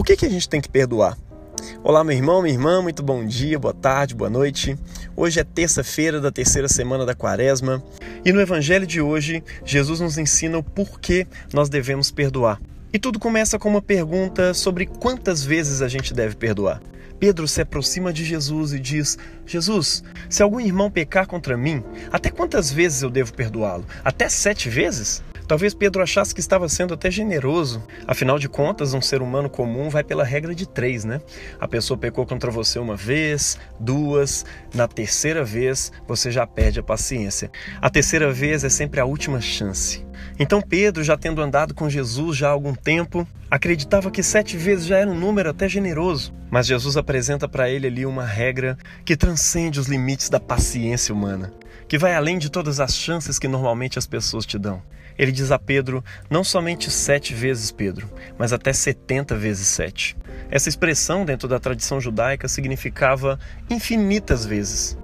Por que, que a gente tem que perdoar? Olá, meu irmão, minha irmã, muito bom dia, boa tarde, boa noite. Hoje é terça-feira da terceira semana da quaresma e no evangelho de hoje, Jesus nos ensina o porquê nós devemos perdoar. E tudo começa com uma pergunta sobre quantas vezes a gente deve perdoar. Pedro se aproxima de Jesus e diz: Jesus, se algum irmão pecar contra mim, até quantas vezes eu devo perdoá-lo? Até sete vezes? Talvez Pedro achasse que estava sendo até generoso. Afinal de contas, um ser humano comum vai pela regra de três, né? A pessoa pecou contra você uma vez, duas, na terceira vez você já perde a paciência. A terceira vez é sempre a última chance. Então Pedro, já tendo andado com Jesus já há algum tempo, acreditava que sete vezes já era um número até generoso. Mas Jesus apresenta para ele ali uma regra que transcende os limites da paciência humana, que vai além de todas as chances que normalmente as pessoas te dão. Ele diz a Pedro não somente sete vezes Pedro, mas até setenta vezes sete. Essa expressão, dentro da tradição judaica, significava infinitas vezes.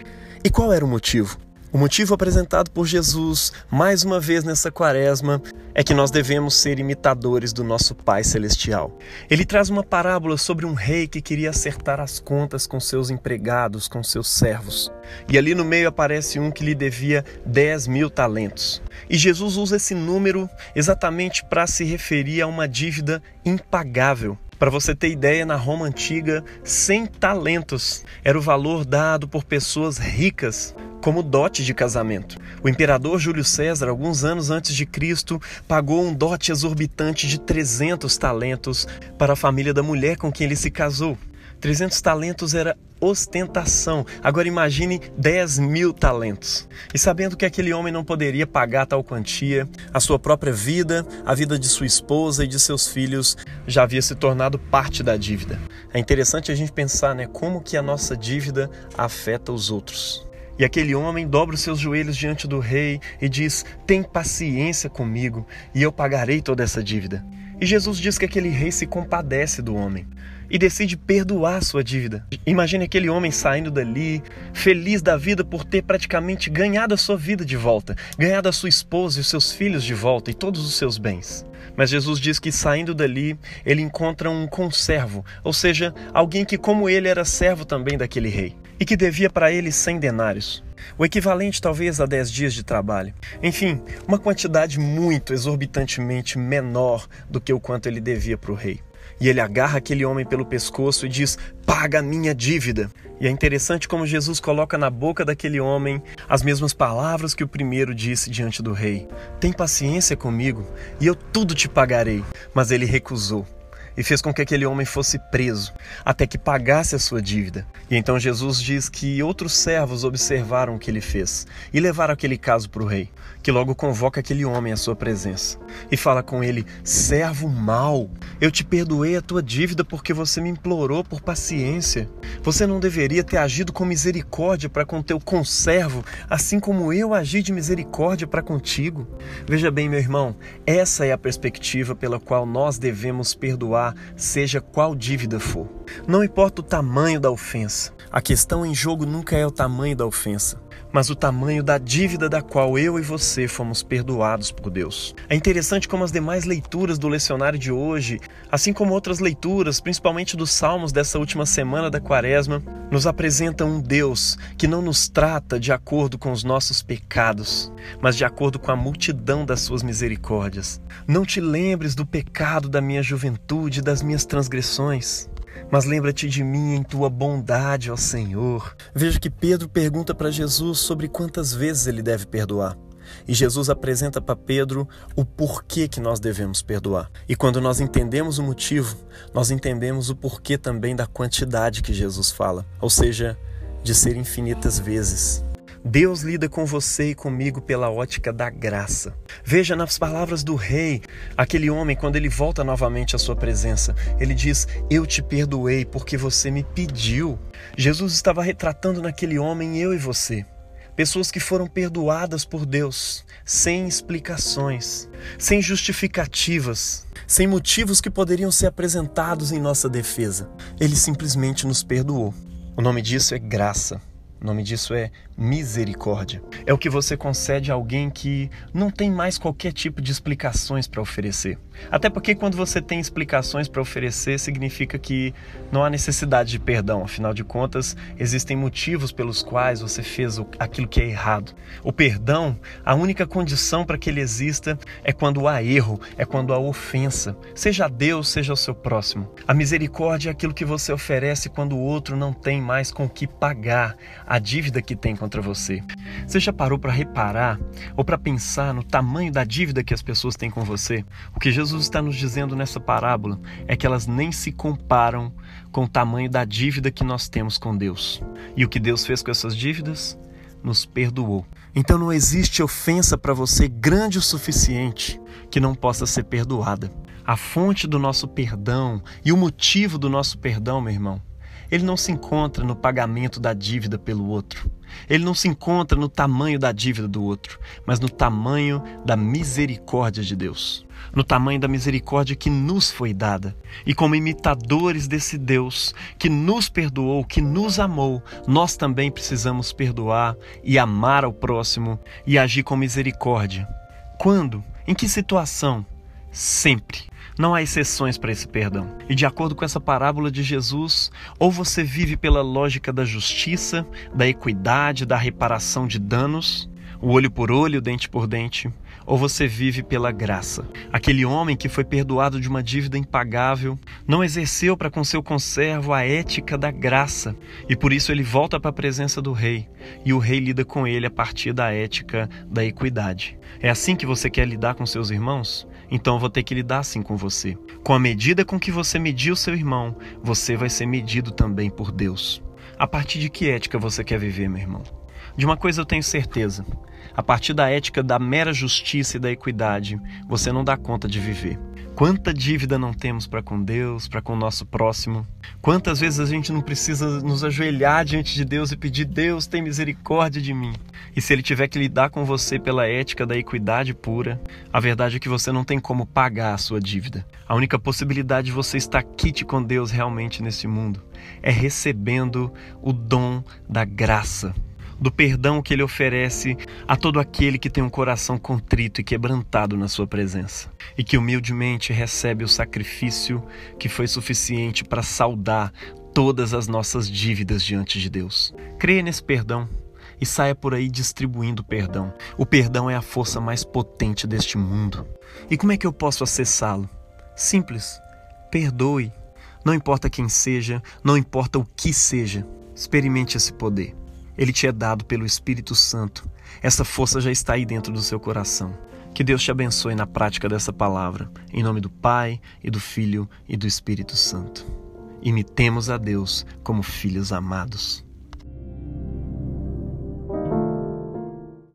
E qual era o motivo? O motivo apresentado por Jesus, mais uma vez nessa quaresma, é que nós devemos ser imitadores do nosso Pai Celestial. Ele traz uma parábola sobre um rei que queria acertar as contas com seus empregados, com seus servos. E ali no meio aparece um que lhe devia 10 mil talentos. E Jesus usa esse número exatamente para se referir a uma dívida impagável. Para você ter ideia, na Roma antiga, 100 talentos era o valor dado por pessoas ricas como dote de casamento. O imperador Júlio César, alguns anos antes de Cristo, pagou um dote exorbitante de 300 talentos para a família da mulher com quem ele se casou. 300 talentos era ostentação. Agora imagine 10 mil talentos. E sabendo que aquele homem não poderia pagar tal quantia, a sua própria vida, a vida de sua esposa e de seus filhos já havia se tornado parte da dívida. É interessante a gente pensar, né, como que a nossa dívida afeta os outros. E aquele homem dobra os seus joelhos diante do rei e diz: Tem paciência comigo e eu pagarei toda essa dívida. E Jesus diz que aquele rei se compadece do homem e decide perdoar sua dívida. Imagine aquele homem saindo dali, feliz da vida por ter praticamente ganhado a sua vida de volta, ganhado a sua esposa e os seus filhos de volta e todos os seus bens. Mas Jesus diz que saindo dali, ele encontra um conservo, ou seja, alguém que, como ele, era servo também daquele rei e que devia para ele 100 denários. O equivalente talvez a 10 dias de trabalho. Enfim, uma quantidade muito exorbitantemente menor do que o quanto ele devia para o rei. E ele agarra aquele homem pelo pescoço e diz: Paga a minha dívida. E é interessante como Jesus coloca na boca daquele homem as mesmas palavras que o primeiro disse diante do rei: Tem paciência comigo e eu tudo te pagarei. Mas ele recusou e fez com que aquele homem fosse preso, até que pagasse a sua dívida. E então Jesus diz que outros servos observaram o que ele fez e levaram aquele caso para o rei, que logo convoca aquele homem à sua presença e fala com ele: Servo mau, eu te perdoei a tua dívida porque você me implorou por paciência. Você não deveria ter agido com misericórdia para com teu conservo, assim como eu agi de misericórdia para contigo. Veja bem, meu irmão, essa é a perspectiva pela qual nós devemos perdoar seja qual dívida for. Não importa o tamanho da ofensa. A questão em jogo nunca é o tamanho da ofensa, mas o tamanho da dívida da qual eu e você fomos perdoados por Deus. É interessante como as demais leituras do lecionário de hoje, assim como outras leituras, principalmente dos salmos dessa última semana da quaresma, nos apresentam um Deus que não nos trata de acordo com os nossos pecados, mas de acordo com a multidão das suas misericórdias. Não te lembres do pecado da minha juventude, das minhas transgressões. Mas lembra-te de mim em tua bondade, ó Senhor. Veja que Pedro pergunta para Jesus sobre quantas vezes ele deve perdoar. E Jesus apresenta para Pedro o porquê que nós devemos perdoar. E quando nós entendemos o motivo, nós entendemos o porquê também da quantidade que Jesus fala, ou seja, de ser infinitas vezes. Deus lida com você e comigo pela ótica da graça. Veja nas palavras do rei, aquele homem, quando ele volta novamente à sua presença, ele diz: Eu te perdoei porque você me pediu. Jesus estava retratando naquele homem eu e você. Pessoas que foram perdoadas por Deus, sem explicações, sem justificativas, sem motivos que poderiam ser apresentados em nossa defesa. Ele simplesmente nos perdoou. O nome disso é graça. O nome disso é misericórdia. É o que você concede a alguém que não tem mais qualquer tipo de explicações para oferecer. Até porque quando você tem explicações para oferecer, significa que não há necessidade de perdão. Afinal de contas, existem motivos pelos quais você fez aquilo que é errado. O perdão, a única condição para que ele exista é quando há erro, é quando há ofensa, seja a Deus, seja ao seu próximo. A misericórdia é aquilo que você oferece quando o outro não tem mais com o que pagar a dívida que tem contra você. Você já parou para reparar ou para pensar no tamanho da dívida que as pessoas têm com você? O que Jesus está nos dizendo nessa parábola é que elas nem se comparam com o tamanho da dívida que nós temos com Deus. E o que Deus fez com essas dívidas? Nos perdoou. Então não existe ofensa para você grande o suficiente que não possa ser perdoada. A fonte do nosso perdão e o motivo do nosso perdão, meu irmão, ele não se encontra no pagamento da dívida pelo outro. Ele não se encontra no tamanho da dívida do outro, mas no tamanho da misericórdia de Deus. No tamanho da misericórdia que nos foi dada. E como imitadores desse Deus que nos perdoou, que nos amou, nós também precisamos perdoar e amar ao próximo e agir com misericórdia. Quando? Em que situação? Sempre. Não há exceções para esse perdão. E de acordo com essa parábola de Jesus, ou você vive pela lógica da justiça, da equidade, da reparação de danos, o olho por olho, dente por dente, ou você vive pela graça. Aquele homem que foi perdoado de uma dívida impagável não exerceu para com seu conservo a ética da graça e por isso ele volta para a presença do rei e o rei lida com ele a partir da ética da equidade. É assim que você quer lidar com seus irmãos? Então eu vou ter que lidar assim com você. Com a medida com que você mediu seu irmão, você vai ser medido também por Deus. A partir de que ética você quer viver, meu irmão? De uma coisa eu tenho certeza: a partir da ética da mera justiça e da equidade, você não dá conta de viver. Quanta dívida não temos para com Deus, para com o nosso próximo? Quantas vezes a gente não precisa nos ajoelhar diante de Deus e pedir: Deus, tem misericórdia de mim? E se ele tiver que lidar com você pela ética da equidade pura, a verdade é que você não tem como pagar a sua dívida. A única possibilidade de você estar quite com Deus realmente nesse mundo é recebendo o dom da graça do perdão que ele oferece a todo aquele que tem um coração contrito e quebrantado na sua presença, e que humildemente recebe o sacrifício que foi suficiente para saldar todas as nossas dívidas diante de Deus. Creia nesse perdão e saia por aí distribuindo perdão. O perdão é a força mais potente deste mundo. E como é que eu posso acessá-lo? Simples. Perdoe. Não importa quem seja, não importa o que seja, experimente esse poder. Ele te é dado pelo Espírito Santo. Essa força já está aí dentro do seu coração. Que Deus te abençoe na prática dessa palavra. Em nome do Pai, e do Filho e do Espírito Santo. Imitemos a Deus como filhos amados.